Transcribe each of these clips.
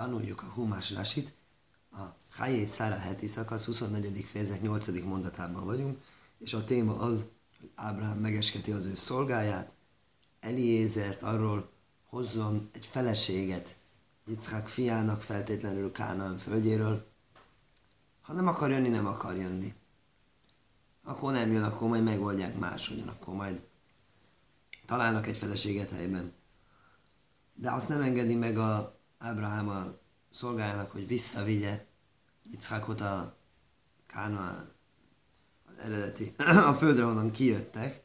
tanuljuk a Humás Rasit, a Hájé Szára heti szakasz 24. fejezet 8. mondatában vagyunk, és a téma az, hogy Ábrahám megesketi az ő szolgáját, Eliézert arról hozzon egy feleséget Yitzhak fiának feltétlenül Kánaán földjéről. Ha nem akar jönni, nem akar jönni. Akkor nem jön, akkor majd megoldják máshogyan, akkor majd találnak egy feleséget helyben. De azt nem engedi meg a Ábrahám a szolgájának, hogy visszavigye Yitzhakot a Kána az eredeti, a földre, onnan kijöttek.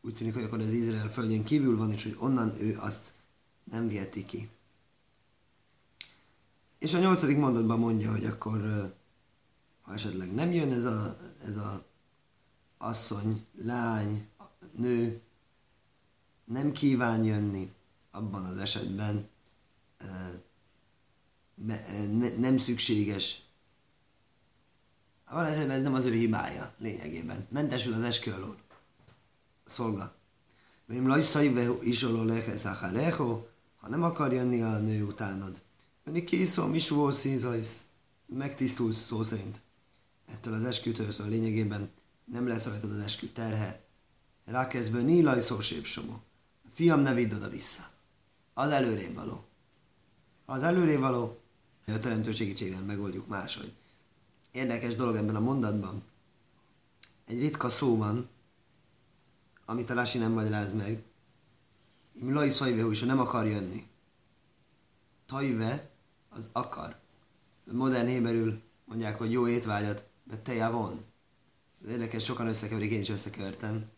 Úgy tűnik, hogy akkor az Izrael földjén kívül van, és hogy onnan ő azt nem viheti ki. És a nyolcadik mondatban mondja, hogy akkor, ha esetleg nem jön ez a, ez a asszony, lány, nő, nem kíván jönni, abban az esetben nem szükséges. Van esetben ez nem az ő hibája lényegében. Mentesül az eskü alól. Szolga. Vém lajszai is alól lehesz ha nem akar jönni a nő utánad. Jönni kiszom is vószízajsz. Megtisztulsz szó szerint. Ettől az eskütől szól lényegében nem lesz rajtad az eskü terhe. Rákezből nílaj szó sépsomó. Fiam, ne vidd oda vissza. Az előrébb való. Az előrébb való, a teremtő segítségével megoldjuk máshogy. Érdekes dolog ebben a mondatban. Egy ritka szó van, amit a Rási nem magyaráz meg. Loi Szajve, is, nem akar jönni. Tajve, az akar. Modern héberül mondják, hogy jó étvágyat, de teja von. Ez érdekes, sokan összekeverik, én is összekevertem.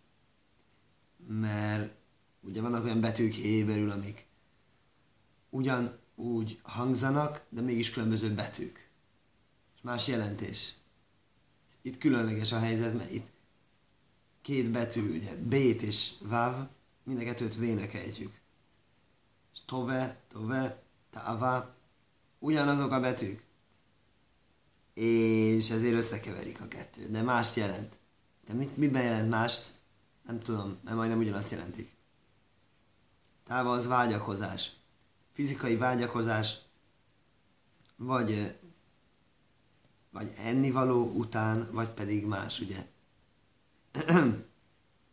Mert ugye vannak olyan betűk héberül, amik ugyan úgy hangzanak, de mégis különböző betűk. És más jelentés. Itt különleges a helyzet, mert itt két betű, ugye, B-t és Vav, mind a kettőt V-nek ejtjük. És tove, tove, tava, ugyanazok a betűk. És ezért összekeverik a kettőt, de mást jelent. De mit, miben jelent mást? Nem tudom, mert majdnem ugyanazt jelentik. Táva az vágyakozás fizikai vágyakozás, vagy, vagy ennivaló után, vagy pedig más, ugye.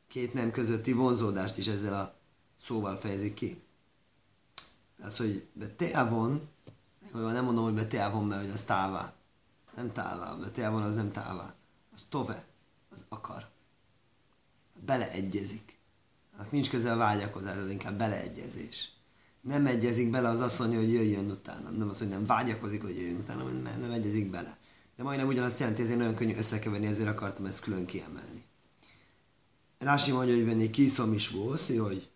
Két nem közötti vonzódást is ezzel a szóval fejezik ki. Az, hogy beteavon, nem mondom, hogy beteavon, mert hogy az tává. Nem tává, beteavon az nem tává. Az tove, az akar. Beleegyezik. nincs közel vágyakozás, az inkább beleegyezés nem egyezik bele az asszony, hogy jöjjön utána. Nem az, hogy nem vágyakozik, hogy jöjjön utána, mert nem egyezik bele. De majdnem ugyanazt jelenti, ezért nagyon könnyű összekeverni, ezért akartam ezt külön kiemelni. Rási mondja, hogy venni kiszom is vószi, hogy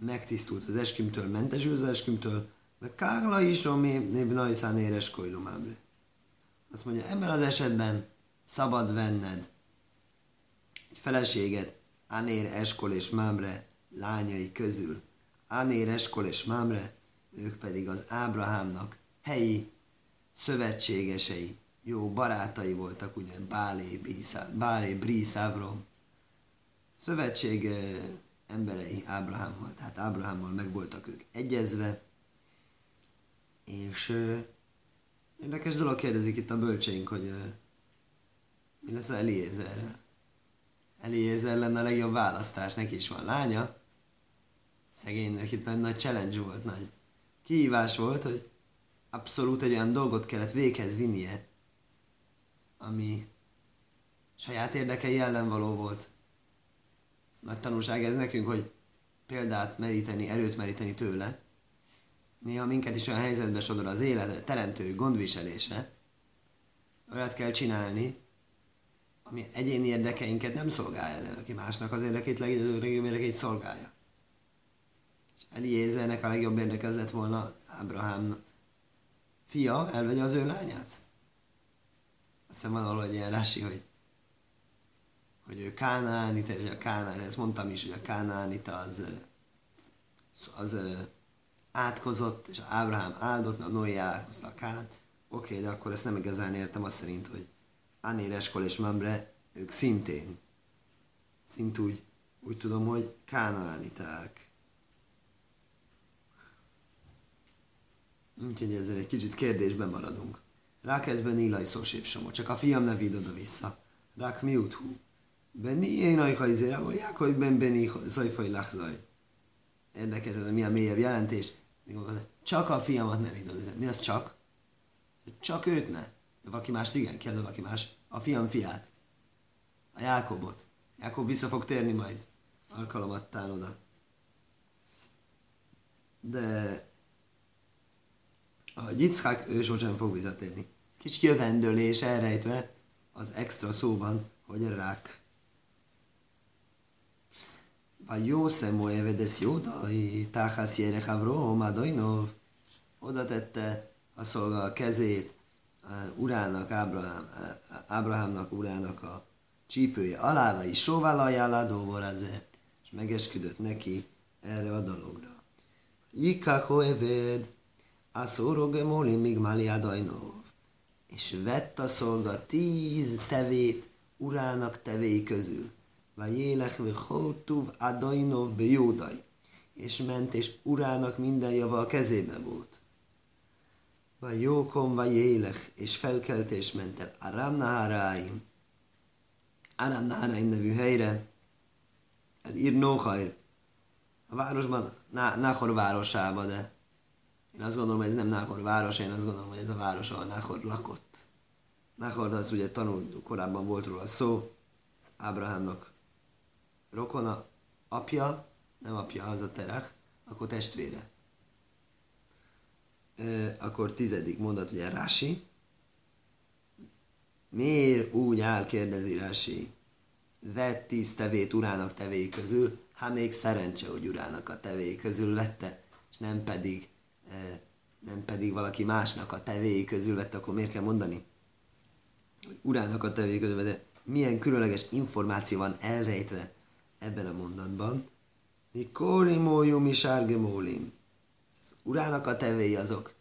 megtisztult az eskümtől, mentesül az eskümtől, de Kárla is, ami najszán éres kojlumámre. Azt mondja, ebben az esetben szabad venned egy feleséget, Anér, Eskol és Mámre lányai közül, Anér, Eskol és Mámre, ők pedig az Ábrahámnak helyi szövetségesei, jó barátai voltak, ugye Bálé, Bálé Bríszávrom. Szövetség emberei Ábrahámmal, tehát Ábrahámmal meg voltak ők egyezve, és érdekes dolog kérdezik itt a bölcseink, hogy mi lesz a Eliézerrel. Eliézer lenne a legjobb választás, neki is van lánya, Szegénynek itt nagy, nagy challenge volt, nagy kihívás volt, hogy abszolút egy olyan dolgot kellett véghez vinnie, ami saját érdekei ellen való volt. Ez nagy tanulság ez nekünk, hogy példát meríteni, erőt meríteni tőle. Néha minket is olyan helyzetbe sodor az élet, teremtő gondviselése. Olyat kell csinálni, ami egyéni érdekeinket nem szolgálja, de aki másnak az érdekét, legjobb érdekét szolgálja. Eliézernek a legjobb érdeke az lett volna Ábrahám fia elvegye az ő lányát. Aztán van valahogy ilyen rási, hogy, hogy ő Kánaánita, és a Kánán, ezt mondtam is, hogy a Kánaánita az, az, átkozott, és Ábrahám áldott, mert a Noé átkozta a Kánát. Oké, okay, de akkor ezt nem igazán értem azt szerint, hogy Anér, Eskol és Mamre, ők szintén, szint úgy, úgy tudom, hogy Kánaániták. Úgyhogy ezzel egy kicsit kérdésben maradunk. Rákezben Ilaj Szósépsomó, csak a fiam ne vidd oda-vissza. Rák mi hú. Benni én ajka vagy hogy ben Benni szajfaj lachzaj. Érdekes, hogy mi a mélyebb jelentés. Csak a fiamat vidd oda. Mi az csak? Csak őt ne. De valaki mást igen, ki az valaki más? A fiam fiát. A Jákobot. Jákob vissza fog térni majd alkalomattán oda. De a Yitzhak ő sosem fog visszatérni. Kicsit jövendőlés elrejtve az extra szóban, hogy rák. Vajósze Moevedes Jódai, Táhász Jerech Avrom, Adajnov, oda tette a szolga a kezét urának, Ábrahám, Ábrahámnak, urának a csípője alá, is sóvállalja dóvoraze, és megesküdött neki erre a dologra. Jikaho eved, Aszóró Gemólim Migmali Adajnov. És vett a szolga tíz tevét urának tevéi közül. Vagy ve holtuv Adajnov be Jódaj. És ment, és urának minden java a kezébe volt. Vagy élek, és felkelt, és ment el Aram Naharáim. Aram Naharáim nevű helyre. El ír Nóhajr. A városban, Náhor városába, de én azt gondolom, hogy ez nem Náhor város, én azt gondolom, hogy ez a város, ahol Náhor lakott. Náhor az ugye tanult, korábban volt róla szó, az Ábrahámnak rokona, apja, nem apja, az a terek, akkor testvére. E, akkor tizedik mondat, ugye Rási. Miért úgy áll, kérdezi Rási, vett tíz tevét urának tevéi közül, hát még szerencse, hogy urának a tevéi közül vette, és nem pedig nem pedig valaki másnak a tevéi közül vette, akkor miért kell mondani? Urának a tevéi közül vette. Milyen különleges információ van elrejtve ebben a mondatban. Nikorimójum és árgemólim. Urának a tevéi azok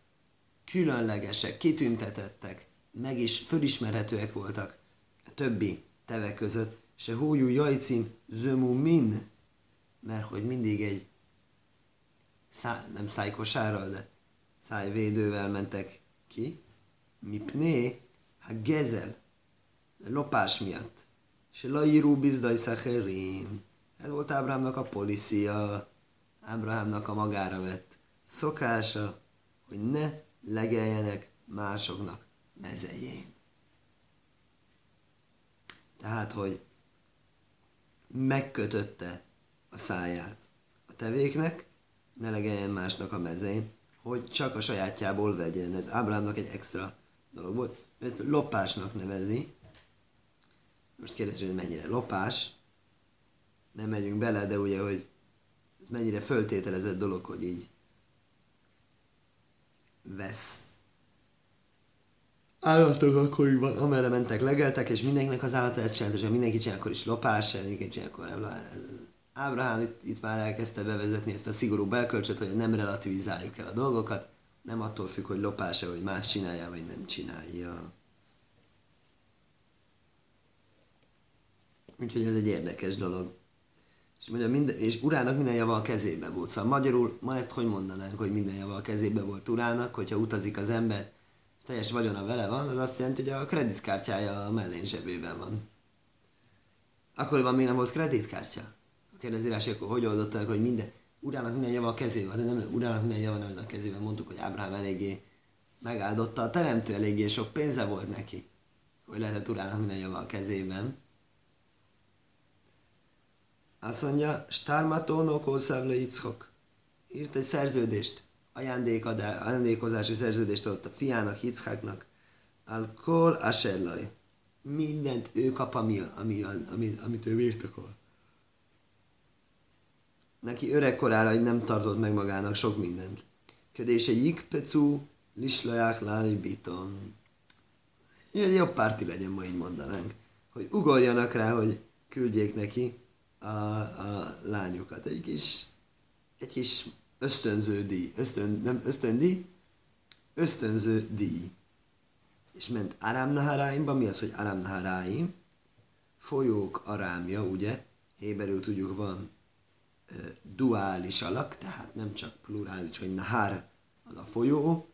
különlegesek, kitüntetettek, meg is fölismerhetőek voltak a többi teve között. Se hújú jajcim zömú min, mert hogy mindig egy szá, nem szájkosárral, de szájvédővel mentek ki. Mipné, ha gezel, lopás miatt. Se laírú bizdaj szacherim. Ez volt Ábrahámnak a policia, Ábrahámnak a magára vett szokása, hogy ne legeljenek másoknak mezején. Tehát, hogy megkötötte a száját a tevéknek, ne legeljen másnak a mezején, hogy csak a sajátjából vegyen. Ez Ábrámnak egy extra dolog volt. Ezt lopásnak nevezi. Most kérdezi, hogy mennyire lopás. Nem megyünk bele, de ugye, hogy ez mennyire föltételezett dolog, hogy így vesz állatok akkoriban, amerre mentek, legeltek, és mindenkinek az állata ezt csinálta, és mindenki csinál, akkor is lopás, mindenki csinál, akkor nem Ábrahám itt, itt már elkezdte bevezetni ezt a szigorú belkölcsöt, hogy nem relativizáljuk el a dolgokat, nem attól függ, hogy lopás-e, hogy más csinálja, vagy nem csinálja. Úgyhogy ez egy érdekes dolog. És, mondja, minden, és urának minden java a kezébe volt. Szóval magyarul ma ezt hogy mondanánk, hogy minden java a kezébe volt urának, hogyha utazik az ember, és teljes vagyona vele van, az azt jelenti, hogy a kreditkártyája a mellén zsebében van. Akkor van, mi nem volt kreditkártya? Kérdezi Rási, akkor hogy oldott meg, hogy minden, urának minden java a kezében, de nem urának minden java nem a kezében. Mondtuk, hogy Ábrahám eléggé megáldotta a teremtő, eléggé sok pénze volt neki, hogy lehetett urának minden java a kezében. Azt mondja, Stármatónok Ószávle Ickok. Írt egy szerződést, ajándékozási szerződést adott a fiának, Ickháknak. Alkol Aserlaj. Mindent ő kap, ami, ami, ami, amit ő birtokol neki öregkorára nem tartott meg magának sok mindent. Ködése jikpecu, lislaják lálibiton. Egy jobb párti legyen, ma így mondanánk. Hogy ugorjanak rá, hogy küldjék neki a, a lányokat. Egy kis, egy kis ösztönző díj. Ösztön, nem ösztöndíj, ösztönző díj. És ment Aram Naharáimba. Mi az, hogy Aram Naharáim? Folyók arámja, ugye? Héberül tudjuk van duális alak, tehát nem csak plurális, hogy nahár az a folyó,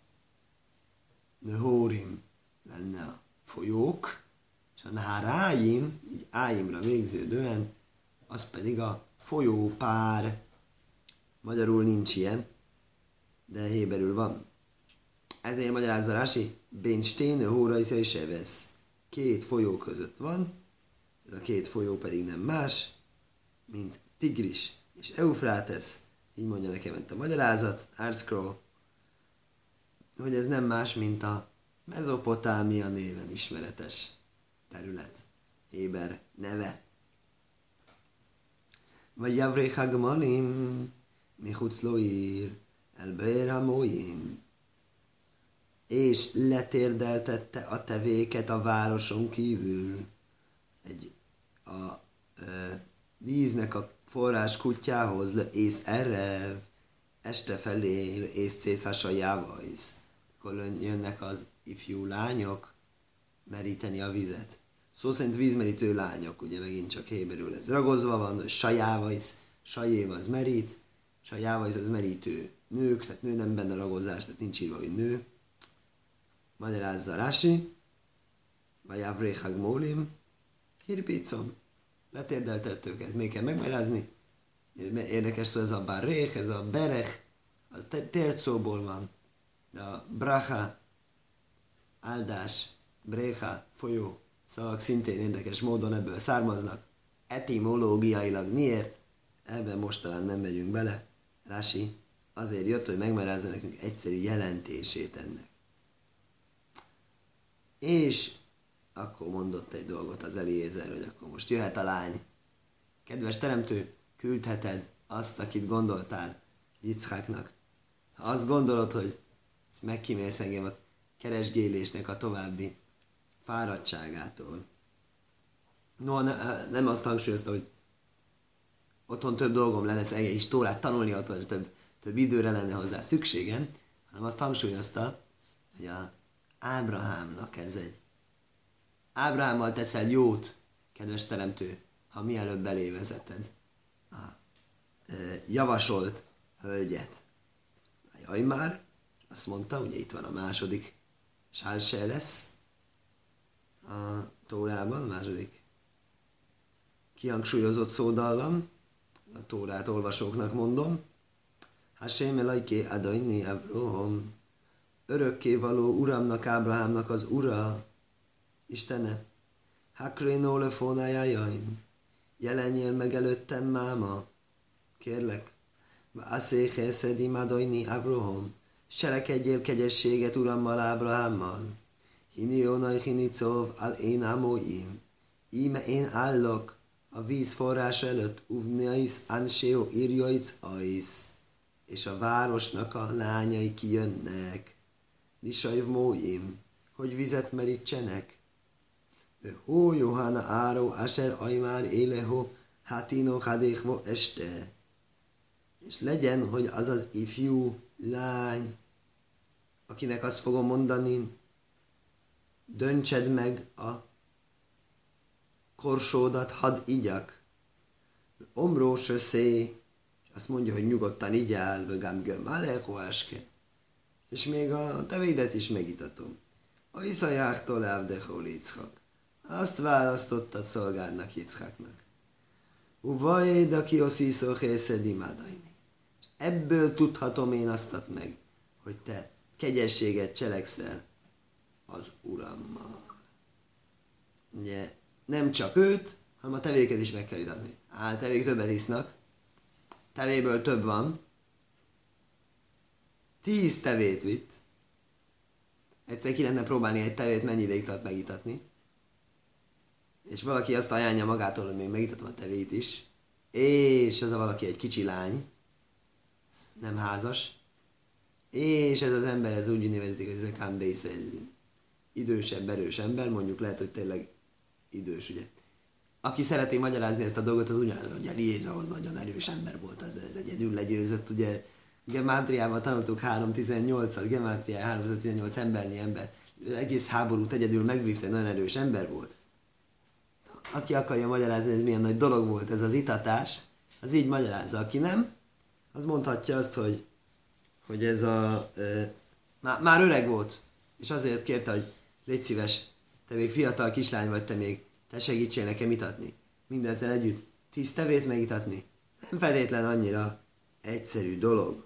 Nehórim lenne a folyók, és a Náráim, így Áimra végződően, az pedig a folyópár. Magyarul nincs ilyen, de héberül van. Ezért magyarázza Rási, Bénstén, Hóra és Evesz. Két folyó között van, ez a két folyó pedig nem más, mint Tigris és Eufrátesz, így mondja nekem a magyarázat, Artscroll, hogy ez nem más, mint a Mezopotámia néven ismeretes terület, Héber neve. Vagy Javré Hagmalim, Loir, Elbeir és letérdeltette a tevéket a városon kívül. Egy a e, víznek a forrás kutyához, le ész erev, este felé ész cészás a jávajsz. Akkor jönnek az ifjú lányok meríteni a vizet. Szó szerint vízmerítő lányok, ugye megint csak héberül ez ragozva van, hogy sajávajsz, sajév az merít, sajávajsz az merítő nők, tehát nő nem benne ragozás, tehát nincs írva, hogy nő. Magyarázza Rási, vagy Avréhag Mólim, hirpicom, letérdeltett őket, még kell megmagyarázni. Érdekes szó ez a barréh, ez a berech, az tért szóból van. De a bracha, áldás, bréha, folyó szavak szintén érdekes módon ebből származnak. Etimológiailag miért? Ebben most nem megyünk bele. Rási azért jött, hogy megmerázza nekünk egyszerű jelentését ennek. És akkor mondott egy dolgot az Eliézer, hogy akkor most jöhet a lány. Kedves teremtő, küldheted azt, akit gondoltál Yitzháknak. Ha azt gondolod, hogy megkímélsz engem a keresgélésnek a további fáradtságától. No, ne, nem azt hangsúlyozta, hogy otthon több dolgom lenne, és tórát tanulni otthon, több, több időre lenne hozzá szükségem, hanem azt hangsúlyozta, hogy a Ábrahámnak ez egy. Ábrahámmal teszel jót, kedves teremtő, ha mielőbb belévezeted a e, javasolt hölgyet. Jaj már, azt mondta, ugye itt van a második sálse lesz a Tórában, a második kihangsúlyozott szódallam, a Tórát olvasóknak mondom, Hashem elajké adajni Avrohom, örökké való Uramnak, Ábrahámnak az Ura, Istene, Hakrénó lefónájájaim, jelenjél meg előttem, máma, kérlek, Vászé Cheszedim Adojni Avrohom, Selekedjél kegyességet Urammal Ábrahámmal. Hini Jónai Hinicov al én ámóim. Íme én állok a víz forrás előtt, uvniais anséo írjaic ais. És a városnak a lányai kijönnek. Nisajv móim, hogy vizet merítsenek. Hó Johanna Áró, Asher Ajmár Éleho, Hatino Hadéhvo este. És legyen, hogy az az ifjú lány, akinek azt fogom mondani, döntsed meg a korsódat, hadd igyak. Omrós összé, azt mondja, hogy nyugodtan igyál, vögám göm, És még a tevédet is megitatom. A iszajáktól ávdehol Yitzchak. Azt választottad szolgádnak Yitzchaknak. Uvaj, de ki osziszó Ebből tudhatom én azt meg, hogy te kegyességet cselekszel az Urammal. Ugye nem csak őt, hanem a tevéket is meg kell adni. Á, tevék többet isznak, tevéből több van, tíz tevét vitt, egyszer ki lenne próbálni egy tevét, mennyi ideig tart megitatni, és valaki azt ajánlja magától, hogy még megitatom a tevét is, és ez a valaki egy kicsi lány, nem házas, és ez az ember, ez úgy nevezik, hogy ez a Kambész egy idősebb, erős ember, mondjuk lehet, hogy tényleg idős, ugye. Aki szereti magyarázni ezt a dolgot, az ugyanaz, hogy Eliéza az nagyon erős ember volt, az, az egyedül legyőzött, ugye. Gemátriával tanultuk 3.18-at, Gemátriá 318 embernyi ember, egész háborút egyedül megvívta, egy nagyon erős ember volt. Aki akarja magyarázni, ez milyen nagy dolog volt ez az itatás, az így magyarázza. Aki nem, az mondhatja azt, hogy, hogy ez a... E, már, már öreg volt, és azért kérte, hogy légy szíves, te még fiatal kislány vagy, te még, te segítsél nekem itatni. Mindezzel együtt tíz tevét megitatni. Nem feltétlen annyira egyszerű dolog.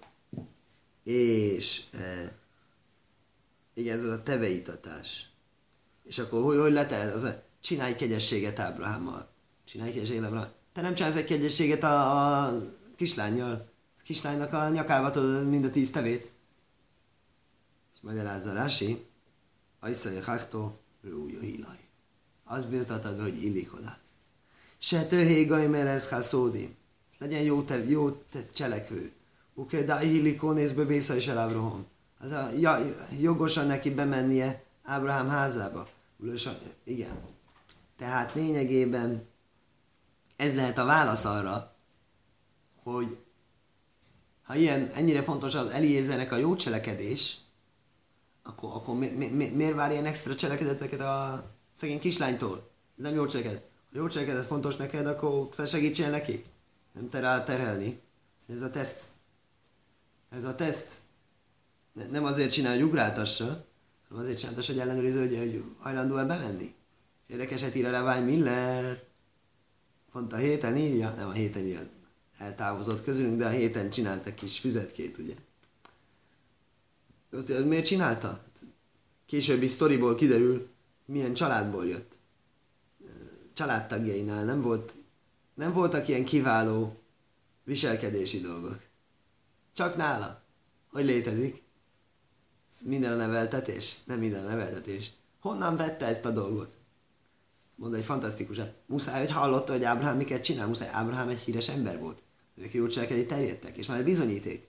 És e, igen, ez az a teveitatás. És akkor hogy, hogy leteled? Az csinálj kegyességet Ábrahámmal. Csinálj kegyességet Ábrahámmal. Te nem csinálsz egy kegyességet a, a kislányjal. A kislánynak a nyakába tudod mind a tíz tevét. És magyarázza Rási, Ajszai Haktó, Rúja Hilaj. Azt bírtatad be, hogy illik oda. Se töhé gajmelez haszódi. Legyen jó, te, jó te cselekvő. Uke da illikó nézbe Bésza és Abraham. Az a, ja, jogosan neki bemennie Ábrahám házába. Igen. Tehát lényegében ez lehet a válasz arra, hogy ha ilyen, ennyire fontos az Eliézernek a jó cselekedés, akkor, akkor mi, mi, mi, miért vár ilyen extra cselekedeteket a szegény kislánytól? Ez nem jó cselekedet. Ha jó cselekedet fontos neked, akkor te segítsél neki. Nem te rá terhelni. Ez a teszt. Ez a teszt. Ne, nem azért csinál, hogy ugráltassa, hanem azért csináltassa, hogy ellenőriző, hogy, hogy hajlandó-e bemenni. Érdekeset ír a Rabbi Miller. Pont a héten írja, nem a héten írja, eltávozott közülünk, de a héten csinálta kis füzetkét, ugye. Azt, miért csinálta? Későbbi sztoriból kiderül, milyen családból jött. Családtagjainál nem volt, nem voltak ilyen kiváló viselkedési dolgok. Csak nála. Hogy létezik? Ez minden a neveltetés? Nem minden a neveltetés. Honnan vette ezt a dolgot? Mondta egy fantasztikus, muszáj, hogy hallotta, hogy Ábrahám miket csinál, muszáj, Ábrahám egy híres ember volt. Ők jó cselekedni terjedtek, és már egy bizonyíték.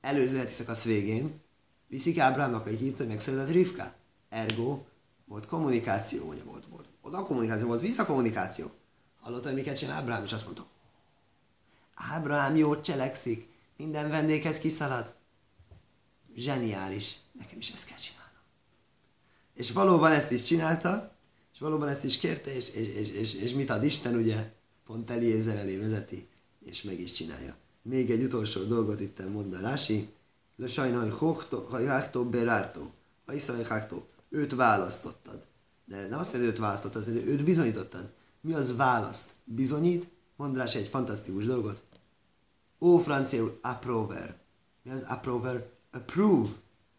Előző heti szakasz végén viszik Ábrahámnak egy hírt, hogy megszületett Rivka. Ergo, volt kommunikáció, ugye volt, volt, oda kommunikáció, volt visszakommunikáció. Hallotta, hogy miket csinál Ábrahám, és azt mondta, Ábrahám jót cselekszik, minden vendéghez kiszalad. Zseniális, nekem is ezt kell csinálnom. És valóban ezt is csinálta, valóban ezt is kérte, és, és, és, és, és mit ad Isten, ugye, pont Eliezer elé vezeti, és meg is csinálja. Még egy utolsó dolgot itt mond a Rási, le sajnaj hajháktó berártó, hajszajháktó, őt választottad. De nem azt jelenti, őt választottad, hanem őt bizonyítottad. Mi az választ? Bizonyít? Mond Rási egy fantasztikus dolgot. Ó, franciául approver. Mi az approver? Approve.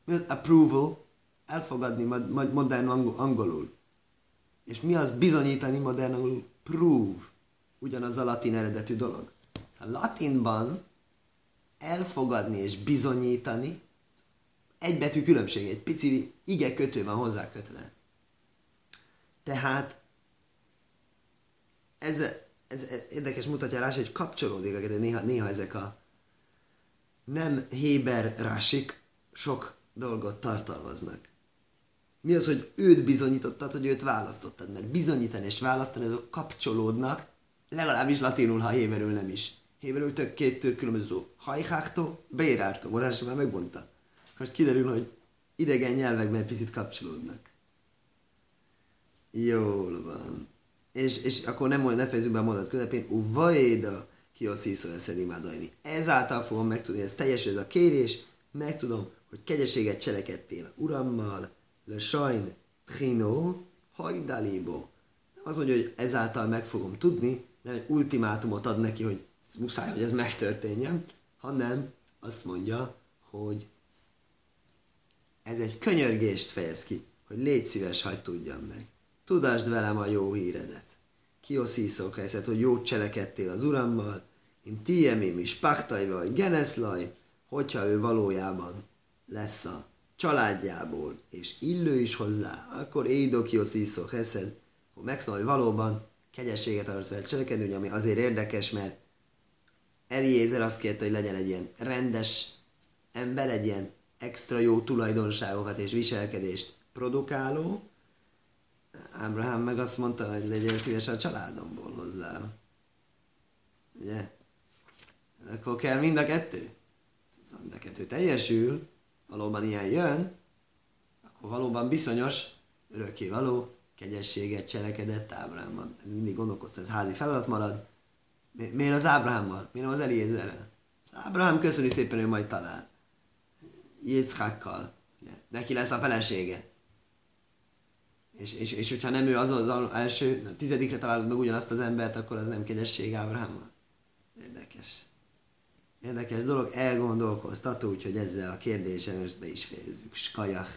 Mi az approval? Elfogadni modern angolul. És mi az bizonyítani modern angolul? Prove. Ugyanaz a latin eredetű dolog. A latinban elfogadni és bizonyítani egy betű különbség, egy pici ige kötő van hozzá kötve. Tehát ez, ez, ez érdekes mutatja rá, hogy kapcsolódik, hogy néha, néha ezek a nem héber rásik sok dolgot tartalmaznak. Mi az, hogy őt bizonyítottad, hogy őt választottad? Mert bizonyítani és választani azok kapcsolódnak, legalábbis latinul, ha héberül nem is. Héberül tök két tök különböző szó. Hajháktó, beírártó. Morás már megmondta. Most kiderül, hogy idegen nyelvekben picit kapcsolódnak. Jól van. És, és akkor nem, ne fejezzük be a mondat közepén. Uvaéda kiosziszó eszed imádajni. Ezáltal fogom megtudni, ez teljes ez a kérés, megtudom, hogy kegyeséget cselekedtél urammal, le sajn trino hajdalibo. Nem az mondja, hogy ezáltal meg fogom tudni, nem egy ultimátumot ad neki, hogy muszáj, hogy ez megtörténjen, hanem azt mondja, hogy ez egy könyörgést fejez ki, hogy légy szíves, hagyd tudjam meg. Tudásd velem a jó híredet. Kiosziszok helyzet, hogy jót cselekedtél az urammal, im tiemim is pachtaj vagy geneszlaj, hogyha ő valójában lesz a családjából, és illő is hozzá, akkor édokiosz iszok heszed, hogy megszólal, hogy valóban kegyességet akarsz vele cselekedni, ami azért érdekes, mert Eliézer azt kérte, hogy legyen egy ilyen rendes ember, egy ilyen extra jó tulajdonságokat és viselkedést produkáló. Ábrahám meg azt mondta, hogy legyen szíves a családomból hozzá. Ugye? Akkor kell mind a kettő. Mind a kettő teljesül, valóban ilyen jön, akkor valóban bizonyos, örökké való, kegyességet cselekedett Ábrahámban. Mindig gondolkozta, ez házi feladat marad. Miért az Ábrahámmal? Miért nem az Eliézerrel? Az Ábrahám köszöni szépen, hogy majd talál. Jézhákkal. Neki lesz a felesége. És, és, és hogyha nem ő az az első, a tizedikre találod meg ugyanazt az embert, akkor az nem kegyesség Ábrahámmal. Érdekes. Érdekes dolog, elgondolkoztató, úgyhogy ezzel a kérdéssel most be is fejezzük. Skajach.